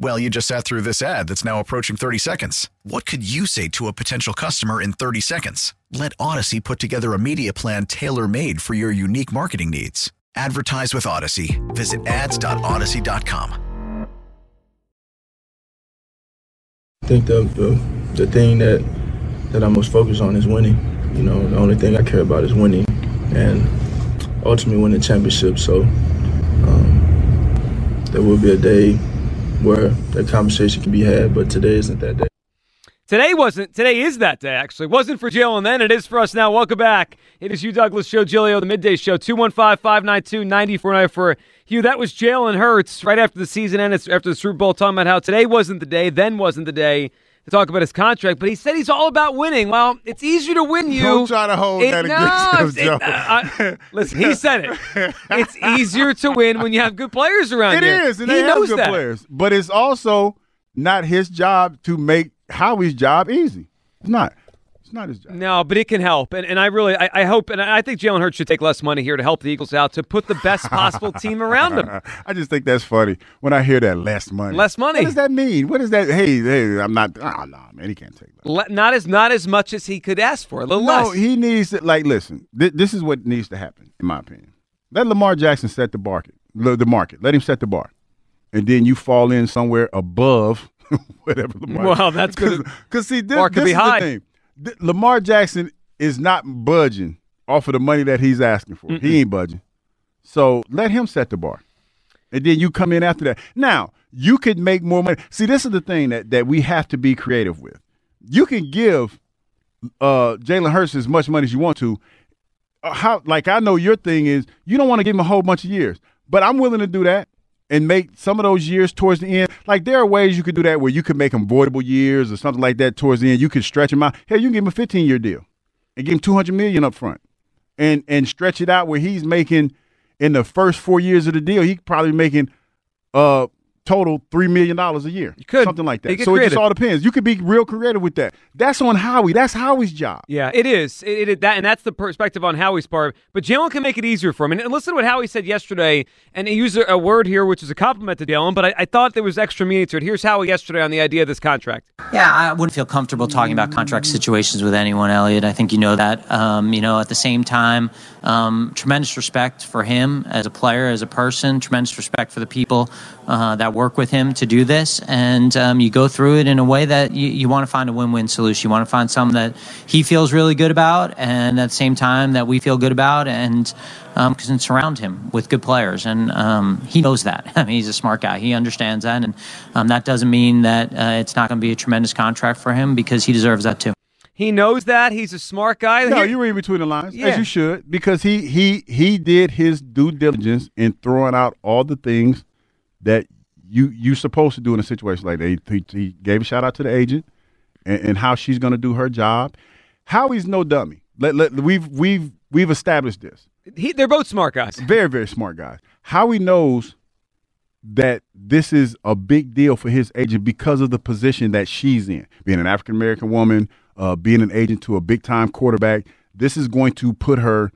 Well, you just sat through this ad that's now approaching 30 seconds. What could you say to a potential customer in 30 seconds? Let Audacy put together a media plan tailor made for your unique marketing needs. Advertise with Audacy. Visit ads.audacy.com. I think the, the the thing that that I'm most focused on is winning. You know, the only thing I care about is winning, and ultimately winning championships. So um, there will be a day where that conversation can be had, but today isn't that day. Today wasn't. Today is that day. Actually, it wasn't for Jalen then. It is for us now. Welcome back. It is Hugh Douglas Show, Giglio, the midday show. 215-592-9494 for Hugh. That was Jalen Hurts right after the season ended, after the Super Bowl, talking about how today wasn't the day, then wasn't the day to talk about his contract. But he said he's all about winning. Well, it's easier to win you. Don't try to hold It- that no, against him, it- Joe. uh, listen, he said it. It's easier to win when you have good players around It you. is, and he they have knows good that. players. But it's also not his job to make Howie's job easy. It's not. It's not his job. No, but it can help, and and I really I, I hope, and I think Jalen Hurts should take less money here to help the Eagles out to put the best possible team around him. I just think that's funny when I hear that less money. Less money. What does that mean? What is that? Hey, hey, I'm not. Ah, oh no, man, he can't take that. Le- not as not as much as he could ask for. A little No, less. he needs to like listen. Th- this is what needs to happen, in my opinion. Let Lamar Jackson set the market. The market. Let him set the bar, and then you fall in somewhere above whatever Lamar. Well, that's good. Because see, this, Bar could this be is high. the thing. Th- Lamar Jackson is not budging off of the money that he's asking for. He ain't budging. So let him set the bar, and then you come in after that. Now you could make more money. See, this is the thing that that we have to be creative with. You can give uh, Jalen Hurts as much money as you want to. Uh, how like I know your thing is you don't want to give him a whole bunch of years, but I'm willing to do that and make some of those years towards the end. Like there are ways you could do that where you could make them voidable years or something like that towards the end. You could stretch him out. Hell, you can give him a 15 year deal and give him 200 million up front, and and stretch it out where he's making in the first four years of the deal, he probably making uh total three million dollars a year. You could. something like that. get So it just all depends. You could be real creative with that. That's on Howie. That's Howie's job. Yeah, it is. It, it, that and that's the perspective on Howie's part. But Jalen can make it easier for him. And, and listen to what Howie said yesterday. And he used a, a word here which is a compliment to Jalen, but I, I thought there was extra meaning to it. Here's Howie yesterday on the idea of this contract. Yeah, I wouldn't feel comfortable talking about contract situations with anyone, Elliot. I think you know that. Um, you know, at the same time, um, tremendous respect for him as a player, as a person, tremendous respect for the people uh, that work with him to do this. And um, you go through it in a way that you, you want to find a win win solution. You want to find something that he feels really good about, and at the same time, that we feel good about, and um, can surround him with good players. And um, he knows that. I mean, he's a smart guy. He understands that. And um, that doesn't mean that uh, it's not going to be a tremendous contract for him because he deserves that too. He knows that. He's a smart guy. No, you read between the lines, Yeah. as you should, because he he he did his due diligence in throwing out all the things that you you supposed to do in a situation like that. He, he, gave a shout out to the agent and, and how she's going to do her job. Howie's no dummy. Let, let, we've we've we've established this. he, they're both smart guys. Very very smart guys. Howie knows that this is a big deal for his agent because of the position that she's in, being an African American woman, uh, being an agent to a big time quarterback. This is going to put her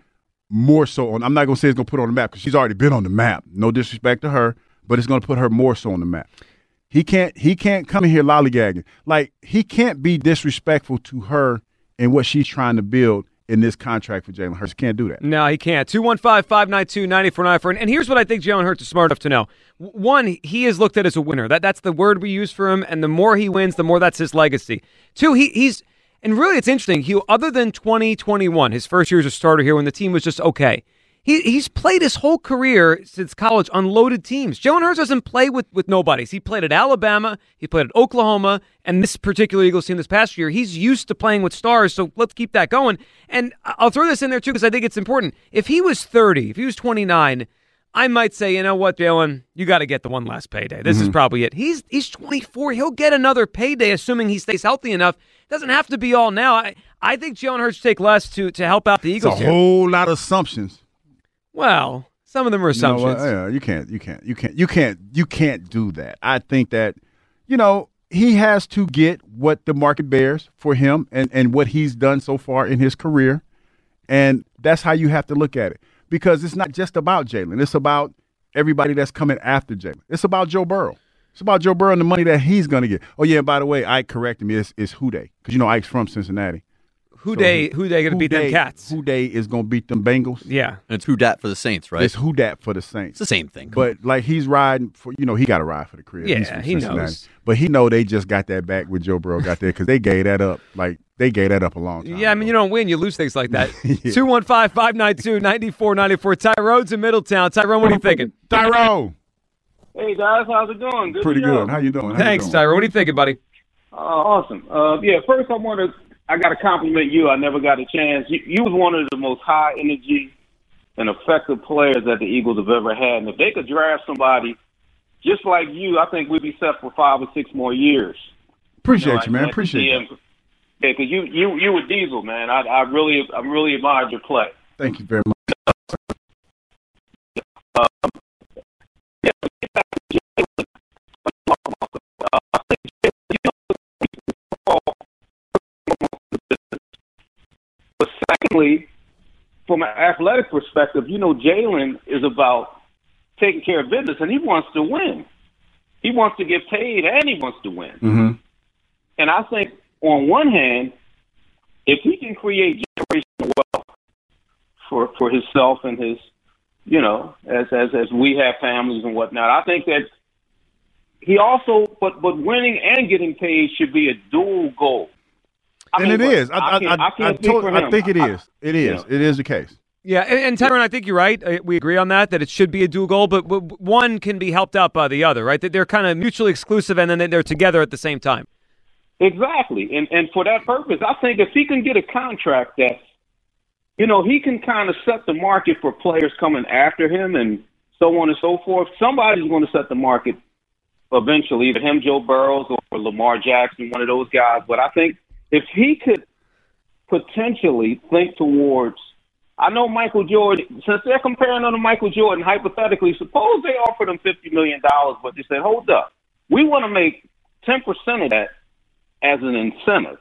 more so on. I'm not going to say it's going to put her on the map because she's already been on the map. No disrespect to her, but it's going to put her more so on the map. He can't. He can't come in here lollygagging. Like he can't be disrespectful to her and what she's trying to build in this contract for Jalen Hurts. Can't do that. No, he can't. 215 592 9494. And here's what I think Jalen Hurts is smart enough to know. One, he is looked at as a winner. That That's the word we use for him. And the more he wins, the more that's his legacy. Two, he, he's, and really it's interesting. He, other than 2021, his first year as a starter here when the team was just okay, He, he's played his whole career since college on loaded teams. Jalen Hurts doesn't play with, with nobodies. He played at Alabama, he played at Oklahoma, and this particular Eagles team this past year. He's used to playing with stars, so let's keep that going. And I'll throw this in there too because I think it's important. If he was 30, if he was 29, I might say, you know what, Jalen, you got to get the one last payday. This mm-hmm. is probably it. He's he's 24. He'll get another payday, assuming he stays healthy enough. Doesn't have to be all now. I, I think Jalen Hurts take less to to help out the Eagles. It's a here. whole lot of assumptions. Well, some of them are assumptions. You, know, yeah, you can't, you can't, you can't, you can't, you can't do that. I think that, you know, he has to get what the market bears for him and and what he's done so far in his career, and that's how you have to look at it because it's not just about Jalen. It's about everybody that's coming after Jalen. It's about Joe Burrow. It's about Joe Burrow and the money that he's going to get. Oh yeah, by the way, Ike corrected me. It's, it's Who Dey because you know Ike's from Cincinnati. Who so day? Who dey going to beat them cats? Who dey is going to beat them Bengals? Yeah, and it's who dat for the Saints, right? It's who dat for the Saints. It's the same thing. But on. like he's riding for, you know, he got to ride for the crib. Yeah, he knows. But he know they just got that back with Joe Burrow got there because they gave that up. Like they gave that up a long time. Yeah, I mean you don't win, you lose things like that. Two one five five nine two ninety four ninety four. Tyrone's in Middletown. Tyrone, what are you thinking? Tyrone. Hey guys, how's it going? Good Pretty good. How you doing? How Thanks, you doing? Tyrone. What are you thinking, buddy? Uh, awesome. Uh, yeah, first I want to I got to compliment you. I never got a chance. You, you was one of the most high energy and effective players that the Eagles have ever had. And if they could draft somebody just like you, I think we'd be set for five or six more years. Appreciate you, know, you man. Appreciate you. Yeah, because you you you were Diesel, man. I I really I really admired your play. Thank you very much. Secondly, from an athletic perspective, you know, Jalen is about taking care of business, and he wants to win. He wants to get paid, and he wants to win. Mm-hmm. And I think, on one hand, if he can create generational wealth for for himself and his, you know, as as as we have families and whatnot, I think that he also, but but winning and getting paid should be a dual goal. I and mean, it is. I, I, I, I, told, I think it is. It is. It is the case. Yeah, and, and Tyrone, I think you're right. Uh, we agree on that, that it should be a dual goal, but one can be helped out by the other, right? That they're kind of mutually exclusive and then they're together at the same time. Exactly. And and for that purpose, I think if he can get a contract that, you know, he can kind of set the market for players coming after him and so on and so forth. Somebody's going to set the market eventually, either him, Joe Burrows, or Lamar Jackson, one of those guys. But I think if he could potentially think towards, I know Michael Jordan, since they're comparing him to Michael Jordan, hypothetically, suppose they offered him $50 million, but they said, hold up, we want to make 10% of that as an incentive.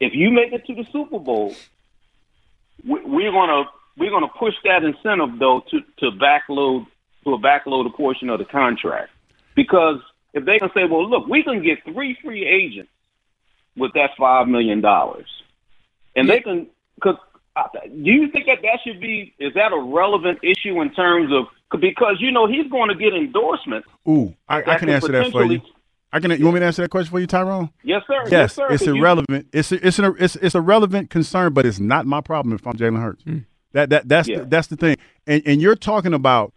If you make it to the Super Bowl, we're going to we're going to push that incentive though to to backload to a backloaded portion of the contract because if they can say, well, look, we can get three free agents with that five million dollars, and they can because uh, do you think that that should be is that a relevant issue in terms of because you know he's going to get endorsements. Ooh, I, I can answer that for you. I can. You want me to answer that question for you, Tyrone? Yes, sir. Yes, yes sir. it's irrelevant. You... It's a, it's, an, it's it's a relevant concern, but it's not my problem if I'm Jalen Hurts. Mm. That that that's yeah. the, that's the thing. And and you're talking about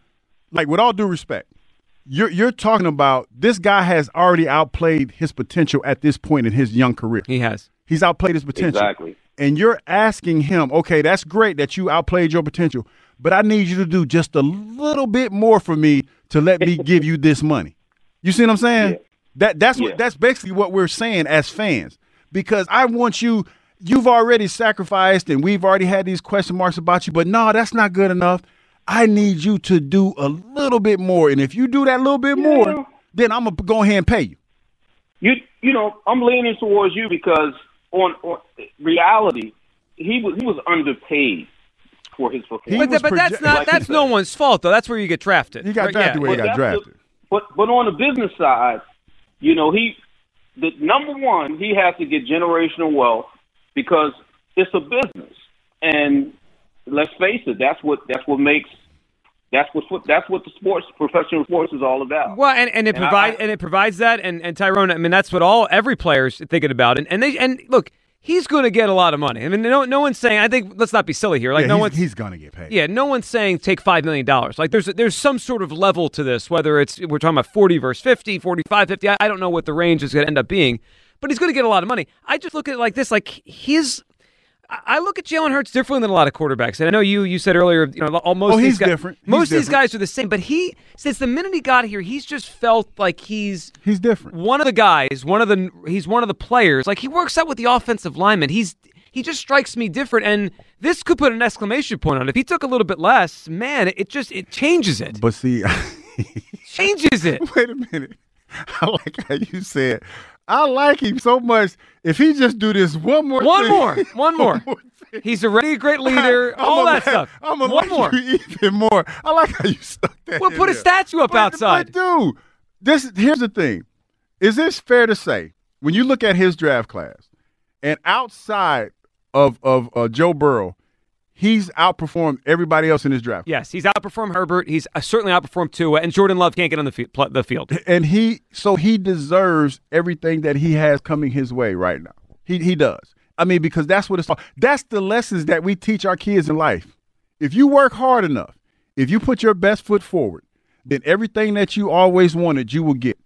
like with all due respect, you're you're talking about this guy has already outplayed his potential at this point in his young career. He has. He's outplayed his potential. Exactly. And you're asking him, okay, that's great that you outplayed your potential, but I need you to do just a little bit more for me to let me give you this money. You see what I'm saying? Yeah. That that's yeah. what that's basically what we're saying as fans. Because I want you you've already sacrificed and we've already had these question marks about you, but no, that's not good enough. I need you to do a little bit more. And if you do that little bit yeah. more, then I'm gonna go ahead and pay you. You you know, I'm leaning towards you because on, on reality, he was he was underpaid for his performance. But, but that's not like that's no one's fault though. That's where you get drafted. He got drafted yeah. where he got drafted. The, but but on the business side, you know, he the number one, he has to get generational wealth because it's a business. And let's face it, that's what that's what makes that's what that's what the sports professional sports is all about. Well, and, and it provides and it provides that and, and Tyrone, I mean that's what all every player's thinking about. And and they and look, he's going to get a lot of money. I mean, no, no one's saying. I think let's not be silly here. Like Yeah, no he's, one's he's gonna get paid. yeah, no one's saying take $5 million. Like there's there's some sort of level to this, whether it's we're talking about 40 versus 50, 45, 50. I, I don't know what the range is going to end up being, but he's going to get a lot of money. I just look at it like this, like his. I look at Jalen Hurts differently than a lot of quarterbacks, and I know you you said earlier, you know, almost Oh, these he's guys, different. He's Most of these guys are the same, but he since the minute he got here, he's just felt like he's He's different. one of the guys, one of the he's one of the players. Like he works out with the offensive lineman. He's he just strikes me different, and this could put an exclamation point on it. If he took a little bit less, man, it just it changes it. But see, changes it. wait a minute. I like how you said. I like him so much. If he just do this one more, One thing- more, one more. He's already a great leader. I'm all that stuff. I'm gonna one like more. you even more. I like how you stuck that. Well, put a there. statue up But- outside. But dude, this here's the thing. Is this fair to say when you look at his draft class and outside of of uh, Joe Burrow, he's outperformed everybody else in his draft. Yes, he's outperformed Herbert. He's uh, certainly outperformed Tua, and Jordan Love can't get on the, pl- the field. and he so he deserves everything that he has coming his way right now. He he does. I mean, because that's what it's all. That's the lessons that we teach our kids in life. If you work hard enough, if you put your best foot forward, then everything that you always wanted, you will get.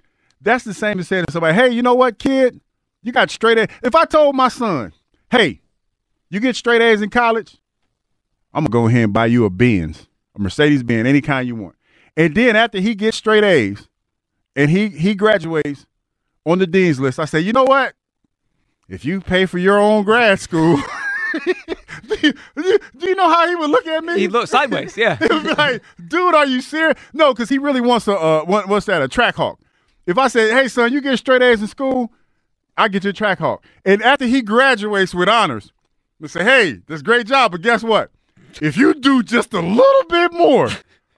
That's the same as saying to somebody, "Hey, you know what, kid? You got straight A's." If I told my son, "Hey, you get straight A's in college, I'm gonna go ahead and buy you a Benz, a Mercedes Benz, any kind you want," and then after he gets straight A's, and he he graduates on the dean's list. I say, you know what? If you pay for your own grad school, do, you, do you know how he would look at me? He looked sideways. Yeah. he would be like, dude, are you serious? No, because he really wants a uh, what, what's that? A Trackhawk. If I say, hey son, you get straight A's in school, I get your Trackhawk. And after he graduates with honors, we say, hey, that's great job, but guess what? If you do just a little bit more,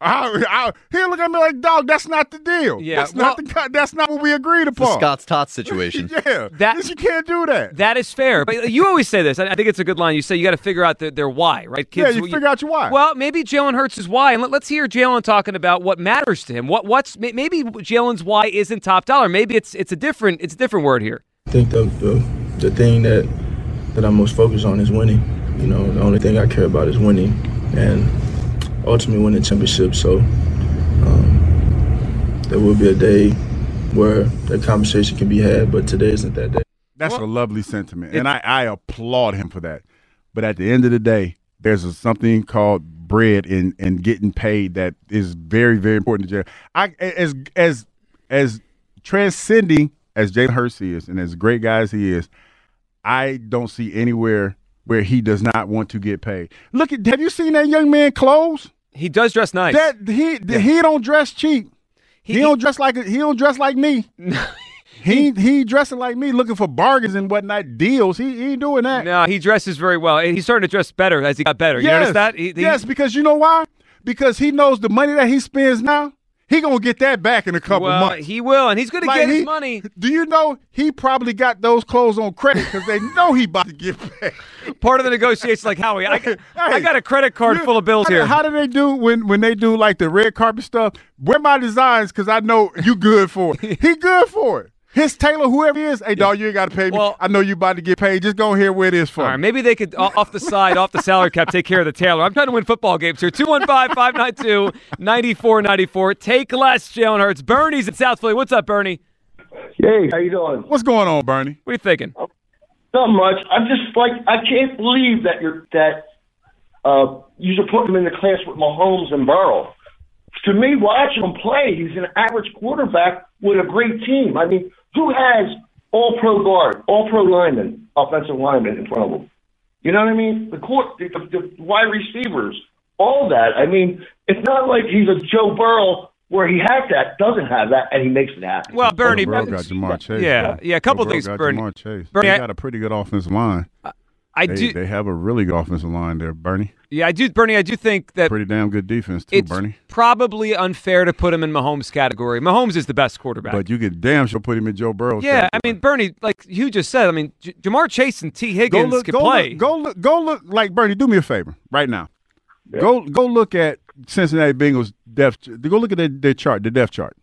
I, I, he'll look at me like, dog, that's not the deal. Yeah, that's not the co- that's not what we agreed The upon. Scott's Tots situation. yeah, That- you can't do that. That is fair, but you always say this. I I think it's a good line. You say you got to figure out their, their why, right? Kids, yeah, Kids, you figure out your why. Well, maybe Jalen Hurts is why, and let, us hear Jalen talking about what matters to him. What what's maybe Jalen's why isn't top dollar. Maybe it's it's a different it's a different word here. I think the, the the thing that that I'm most focused on is winning. You know, the only thing I care about is winning, and ultimately winning championships. So um, there will be a day where that conversation can be had, but today isn't that day. That's a lovely sentiment, and I, I applaud him for that. But at the end of the day, there's a, something called bread and and getting paid that is very very important to Jalen. I as as as transcending as Jalen Hurts is, and as great guy as he is, I don't see anywhere where he does not want to get paid. Look at have you seen that young man clothes? He does dress nice. That he he don't dress cheap. He, don't dress like he don't dress like me. he he dressing like me, looking for bargains and whatnot, deals. He, he ain't doing that. no, he dresses very well. He's starting to dress better as he got better. You yes, notice that? He, he- yes, because you know why? Because he knows the money that he spends now, he gonna get that back in a couple well, months. he will, and he's going to Like, get his money. Do you know he probably got those clothes on credit because they know he about to get back. Part of the negotiation, like Howie, I, got- I got a credit card full of bills how, here. How do they do when when they do like the red carpet stuff? Wear my designs because I know you good for it. he good for it. His tailor, whoever he is, hey dog, you ain't got to pay me. Well- I know you about to get paid. Just go here where it is for. All right, maybe they could, off the side, off the salary cap, take care of the tailor. I'm trying to win football games here. 215 592 9494. Take less, Jalen Hurts. Bernie's in South Philly. What's up, Bernie? Hey, how you doing? What's going on, Bernie? What are you thinking? Not much. I'm just like I can't believe that you're that uh you should put him in the class with Mahomes and Burrow. To me, watching him play, he's an average quarterback with a great team. I mean, who has all pro guard, all pro linemen, offensive linemen in front of them? You know what I mean? The court, the, the, the wide receivers, all that. I mean, it's not like he's a Joe Burrow where he has that, doesn't have that, and he makes it happen. Well, Bernie, Joe Burrow got Ja'Marr Chase. Yeah, though. yeah, a couple Joe Burrow things, got Bernie. Ja'Marr Chase. Bernie, they got a pretty good offensive line. I they, do. They have a really good offensive line there, Bernie. Yeah, I do, Bernie. I do think that Pretty damn good defense too, it's Bernie. probably unfair to put him in Mahomes' category. Mahomes is the best quarterback. But you could damn sure put him in Joe Burrow's. yeah, I mean, Bernie, like you just said, I mean, J- Ja'Marr Chase and T. go Higgins look, can go play. look, go look, go look. Like Bernie, do me a favor right now. Go, go look at Cincinnati Bengals depth. Go look at their, their chart, the depth chart.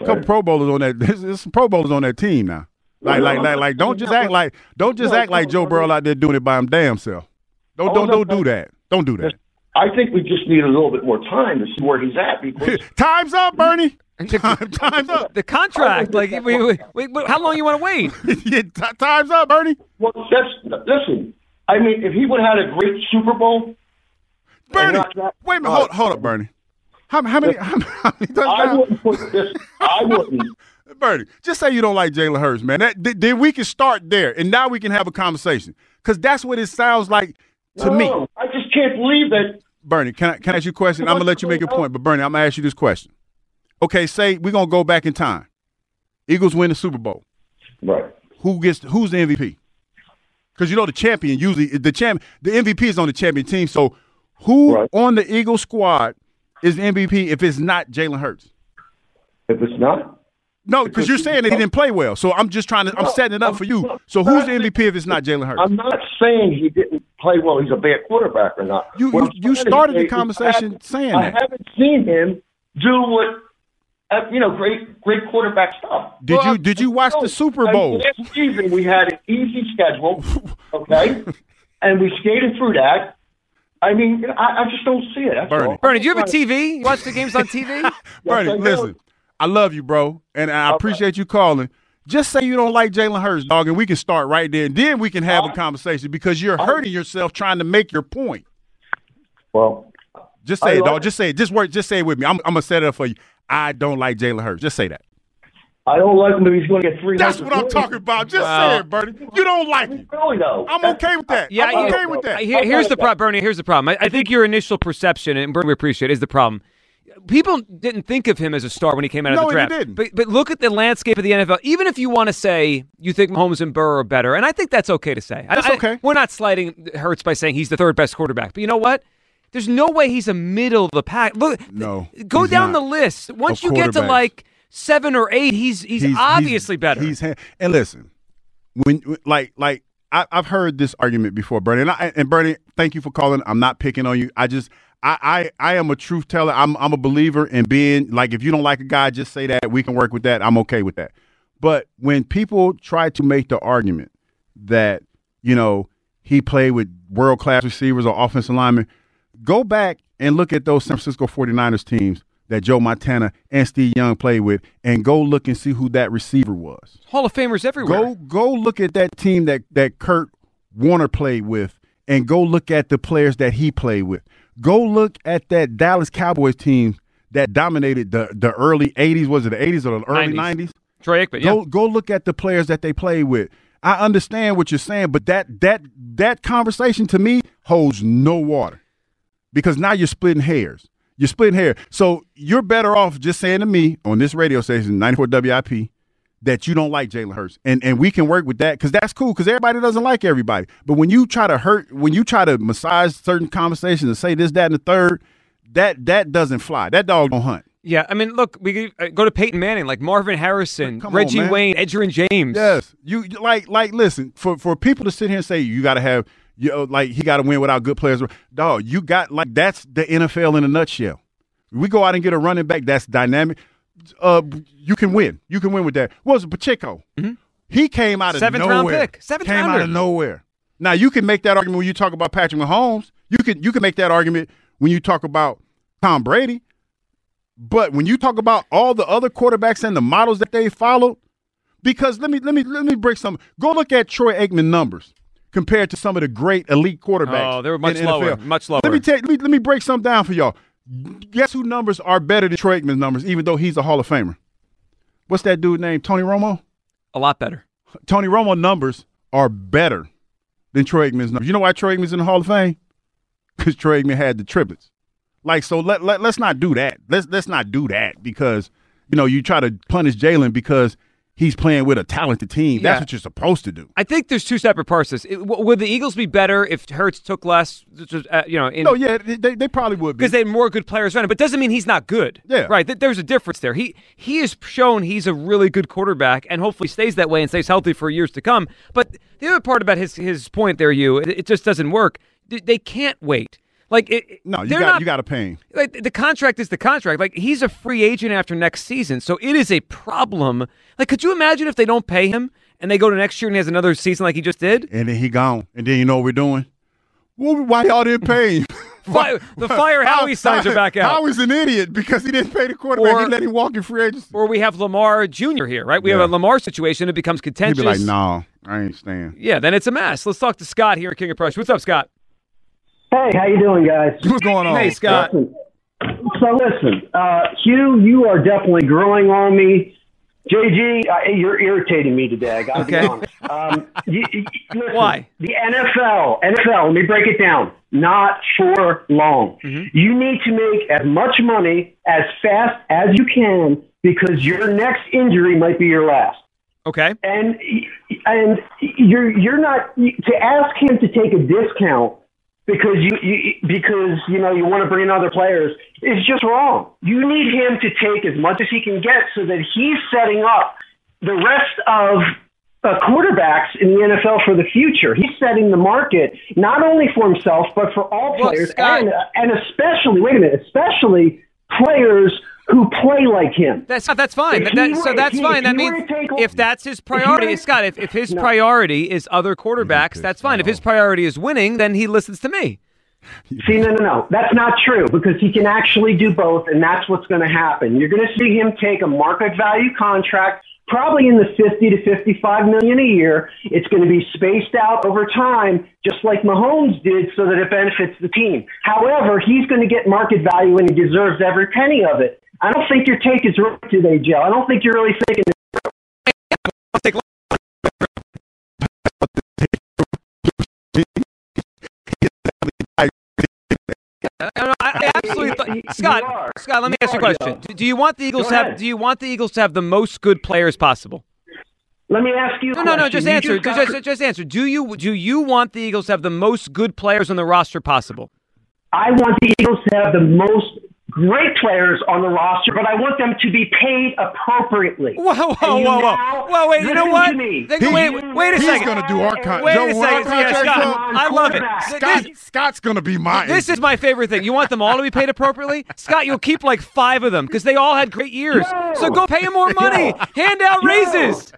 A couple Pro Bowlers on that. There's, there's some Pro Bowlers on that team now. Like, like, like, like, don't just act like, don't just act like Joe Burrow out there doing it by him damn self. Don't, oh, don't, don't do that. Don't do that. I think we just need a little bit more time to see where he's at because Time's up, Bernie. Time, time's up. The contract, like, we, we, we, how long you want to wait? yeah, t- time's up, Bernie. well, that's listen. I mean, if he would have had a great Super Bowl, Bernie, that- wait a minute. Hold, hold up, Bernie. How, how many? How, how many I wouldn't put this. I wouldn't. Bernie, just say you don't like Jalen Hurts, man. That, th- then we can start there, and now we can have a conversation. Because that's what it sounds like to me. I just can't believe that. Bernie, can I, can I ask you a question? I'm going to let you make your point, but Bernie, I'm going to ask you this question. Okay, say we're going to go back in time. Eagles win the Super Bowl. Right. Who gets who's the MVP? Because you know the champion usually the champ the MVP is on the champion team. So who on the Eagles squad is the MVP if it's not Jalen Hurts? If it's not, no, because you're saying that he didn't play well. So I'm just trying to I'm setting it up for you. So who's the MVP if it's not Jalen Hurts? I'm not saying he didn't play well. He's a bad quarterback or not. You you, you started the conversation I haven't- saying I that. haven't seen him do what. Uh, you know, great, great quarterback stuff. Did you did you watch the Super I Bowl? mean, last season we had an easy schedule, okay, and we skated through that. I mean, I, I just don't see it. Bernie. Bernie, do you have a TV? You watch the games on TV? Bernie, I do. listen, I love you, bro, and I appreciate you calling. Just say you don't like Jalen Hurts, dog, and we can start right there, and then we can have a conversation because you're hurting yourself trying to make your point. Well, just I say it, like- dog. Just say it. Just work. Just say it with me. I'm, I'm gonna set it up for you. I don't like Jalen Hurts. Just say that. I don't like him if he's going to get three. That's what I'm talking about. Just say it, Bernie. You don't like him. Really though, I'm okay with that. Yeah, I'm yeah. okay with that. Here- here's the problem, Bernie. Here's the problem. I, I think your initial perception, and Bernie, we appreciate, it, is the problem. People didn't think of him as a star when he came out No, of the they draft. didn't. But but look at the landscape of the NFL. Even if you want to say you think Mahomes and Burrow are better, and I think that's okay to say. That's I- okay. We're not slighting Hurts by saying he's the third best quarterback. But you know what? There's no way he's a middle of the pack. Look, No, go he's down the list. Once you get to like seven or eight, he's he's, obviously better. He's and listen, when like like I, I've heard this argument before, Bernie, and, I, and Bernie, thank you for calling. I'm not picking on you. I just I, I I am a truth teller. I'm I'm a believer in being like if you don't like a guy, just say that. We can work with that. I'm okay with that. But when people try to make the argument that you know he played with world class receivers or offensive linemen, go back and look at those San Francisco 49ers teams that Joe Montana and Steve Young played with, and go look and see who that receiver was. Hall of Famers everywhere. Go go look at that team that that Kurt Warner played with, and go look at the players that he played with. Go look at that Dallas Cowboys team that dominated the the early '80s. Was it the '80s or the early 90s. '90s? Troy Aikman, Go yeah. go look at the players that they played with. I understand what you're saying, but that that that conversation to me holds no water because now you're splitting hairs. You're splitting hair. So you're better off just saying to me on this radio station, 94 WIP, that you don't like Jalen Hurts, and and we can work with that because that's cool. Because everybody doesn't like everybody. But when you try to hurt, when you try to massage certain conversations and say this, that, and the third, that that doesn't fly. That dog don't hunt. Yeah, I mean, look, we uh, go to Peyton Manning, like Marvin Harrison, Come Reggie man. Wayne, Edgerrin James. Yes, you you- like like listen for for people to sit here and say you got to have you know, like he got to win without good players. Dog, you got like that's the NFL in a nutshell. We go out and get a running back that's dynamic. Uh, you can win. You can win with that. What was it Pacheco? He came out of Seventh nowhere. round pick. Seventh came out of nowhere. Now you can make that argument when you talk about Patrick Mahomes. You can you can make that argument when you talk about Tom Brady. But when you talk about all the other quarterbacks and the models that they followed, because let me let me let me break some. Go look at Troy Aikman numbers compared to some of the great elite quarterbacks. Oh, they were much lower, NFL. much lower. Let me take let me let me break some down for y'all. Guess who numbers are better than Troy Aikman's numbers, even though he's a Hall of Famer? What's that dude named Tony Romo? A lot better. Tony Romo numbers are better than Troy Aikman's numbers. You know why Troy Aikman's in the Hall of Fame? Because Troy Aikman had the triplets. Like so, let, let let's not do that. Let's let's not do that because you know you try to punish Jalen because he's playing with a talented team. Yeah. That's what you're supposed to do. I think there's two separate parts this. It- w- would the Eagles be better if Hurts took less? just, uh, you know, in, no, yeah, they, they probably would be because they had more good players around him. But doesn't mean he's not good. Yeah. right. Th- There's a difference there. He he has shown he's a really good quarterback, and hopefully stays that way and stays healthy for years to come. But the other part about his his point there, you, it, it just doesn't work. They can't wait. Like it, No, you got not- you got to pay him. like the contract is the contract. Like he's a free agent after next season, so it is a problem. Like, could you imagine if they don't pay him and they go to next year and he has another season like he just did. And then he gone. And then you know what we're doing? Well, why y'all didn't pay him? Fi- the fire Howie signs are back out. Howie's an idiot because he didn't pay the quarterback. Or- he let him walk in free agency. Or we have Lamar Jr. here, right? We Yeah. have a Lamar situation. It becomes He'd contentious. be like, no, I ain't staying. Yeah, then it's a mess. Let's talk to Scott here at King of Prussia. What's up, Scott? Hey, how you doing, guys? What's going on? Hey, Scott. Listen, so listen, uh, Hugh, you are definitely growing on me. JG, uh, you're irritating me today. I got to Okay. be honest. Um, you, you- listen, Why? The NFL, NFL. Let me break it down. Not for long. Mm-hmm. You need to make as much money as fast as you can because your next injury might be your last. Okay. And and you're you're not to ask him to take a discount because you, you because you know you want to bring in other players is just wrong. You need him to take as much as he can get so that he's setting up the rest of uh, quarterbacks in the NFL for the future. He's setting the market not only for himself but for all Well, players Scott- and and especially wait a minute, especially players who play like him. That's that's fine. If That- he so that's he- fine. That means were take- if that's his if he were priority, to- Scott, if, if his No. priority is other quarterbacks, that's fine. If his priority is winning, then he listens to me. See, no, no, no. That's not true because he can actually do both, and that's what's going to happen. You're going to see him take a market value contract, probably in the 50 to 55 million a year. It's going to be spaced out over time, just like Mahomes did, so that it benefits the team. However, he's going to get market value, and he deserves every penny of it. I don't think your take is right today, Joe. I don't think you're really thinking. I, absolutely thought, Scott. Scott, let me You ask you a question. Joe. Do, you want the Eagles to have? Do you want the Eagles to have the most good players possible? Let me ask you. a No, no, no. Just You answer. Just, just, just answer. Do you do you want the Eagles to have the most good players on the roster possible? I want the Eagles to have the most great players on the roster, but I want them to be paid appropriately. Whoa, whoa, whoa, whoa, whoa! Wait, you know what? to. Think- He- wait, wait a he's second. gonna do our con- Wait Joe, a second. Yeah, Scott, I love it. Scott, This- Scott's gonna be mine. This is my favorite thing. You want them all to be paid appropriately? Scott, you'll keep like five of them because they all had great years. No. So go pay them more money. Hand out No. raises.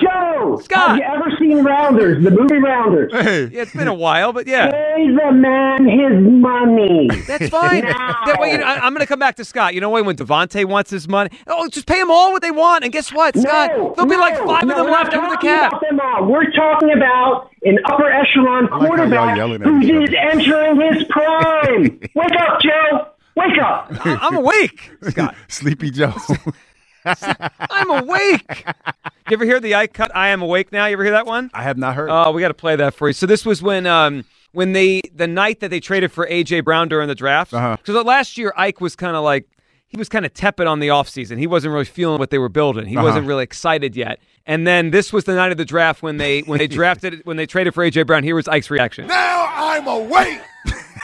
Joe, Scott. have you ever seen Rounders, the movie Rounders? Hey, Yeah, it's been a while, but yeah. Pay the man his money. That's fine. Now. That way, you know, I, am going to come back to Scott. You know what? When DeVonta wants his money, oh, just pay them all what they want. And guess what, Scott? No, There'll be like five no, of them left not over the cap. About them all. We're talking about an upper echelon like how quarterback yelling at who each is other. entering his prime. Wake up, Joe. Wake up. I- I'm awake, Scott. Sleepy Joe. I'm awake. You ever hear the Ike cut? I am awake now. You ever hear that one? I have not heard. Oh, we got to play that for you. So this was when um when they the night that they traded for AJ Brown during the draft. Uh-huh. Because last year Ike was kind of like he was kind of tepid on the offseason. He wasn't really feeling what they were building. He Uh-huh. wasn't really excited yet. And then this was the night of the draft when they when they drafted when they traded for AJ Brown. Here was Ike's reaction. now I'm awake.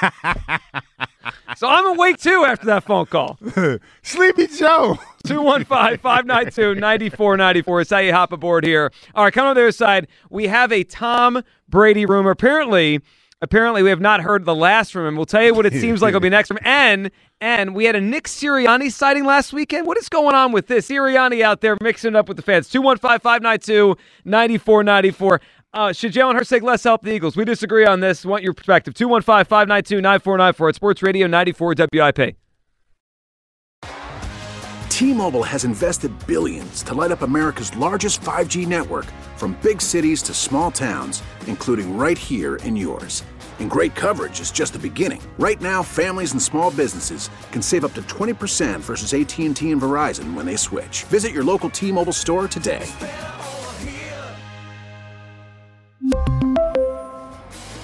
So I'm awake too after that phone call. Sleepy Joe. 215-592-9494 is how you hop aboard here. All right, come on the other side. We have a Tom Brady rumor. Apparently, apparently we have not heard the last from him. We'll tell you what it seems like will be next from. And and we had a Nick Sirianni sighting last weekend. What is going on with this? Sirianni out there mixing it up with the fans. 215-592-9494. Uh, should Jalen Hurts take less help the Eagles? We disagree on this. Want your perspective. 215-592-9494 at Sports Radio 94 WIP. T-Mobile has invested billions to light up America's largest 5G network from big cities to small towns, including right here in yours. And great coverage is just the beginning. Right now, families and small businesses can save up to 20% versus AT&T and Verizon when they switch. Visit your local T-Mobile store today.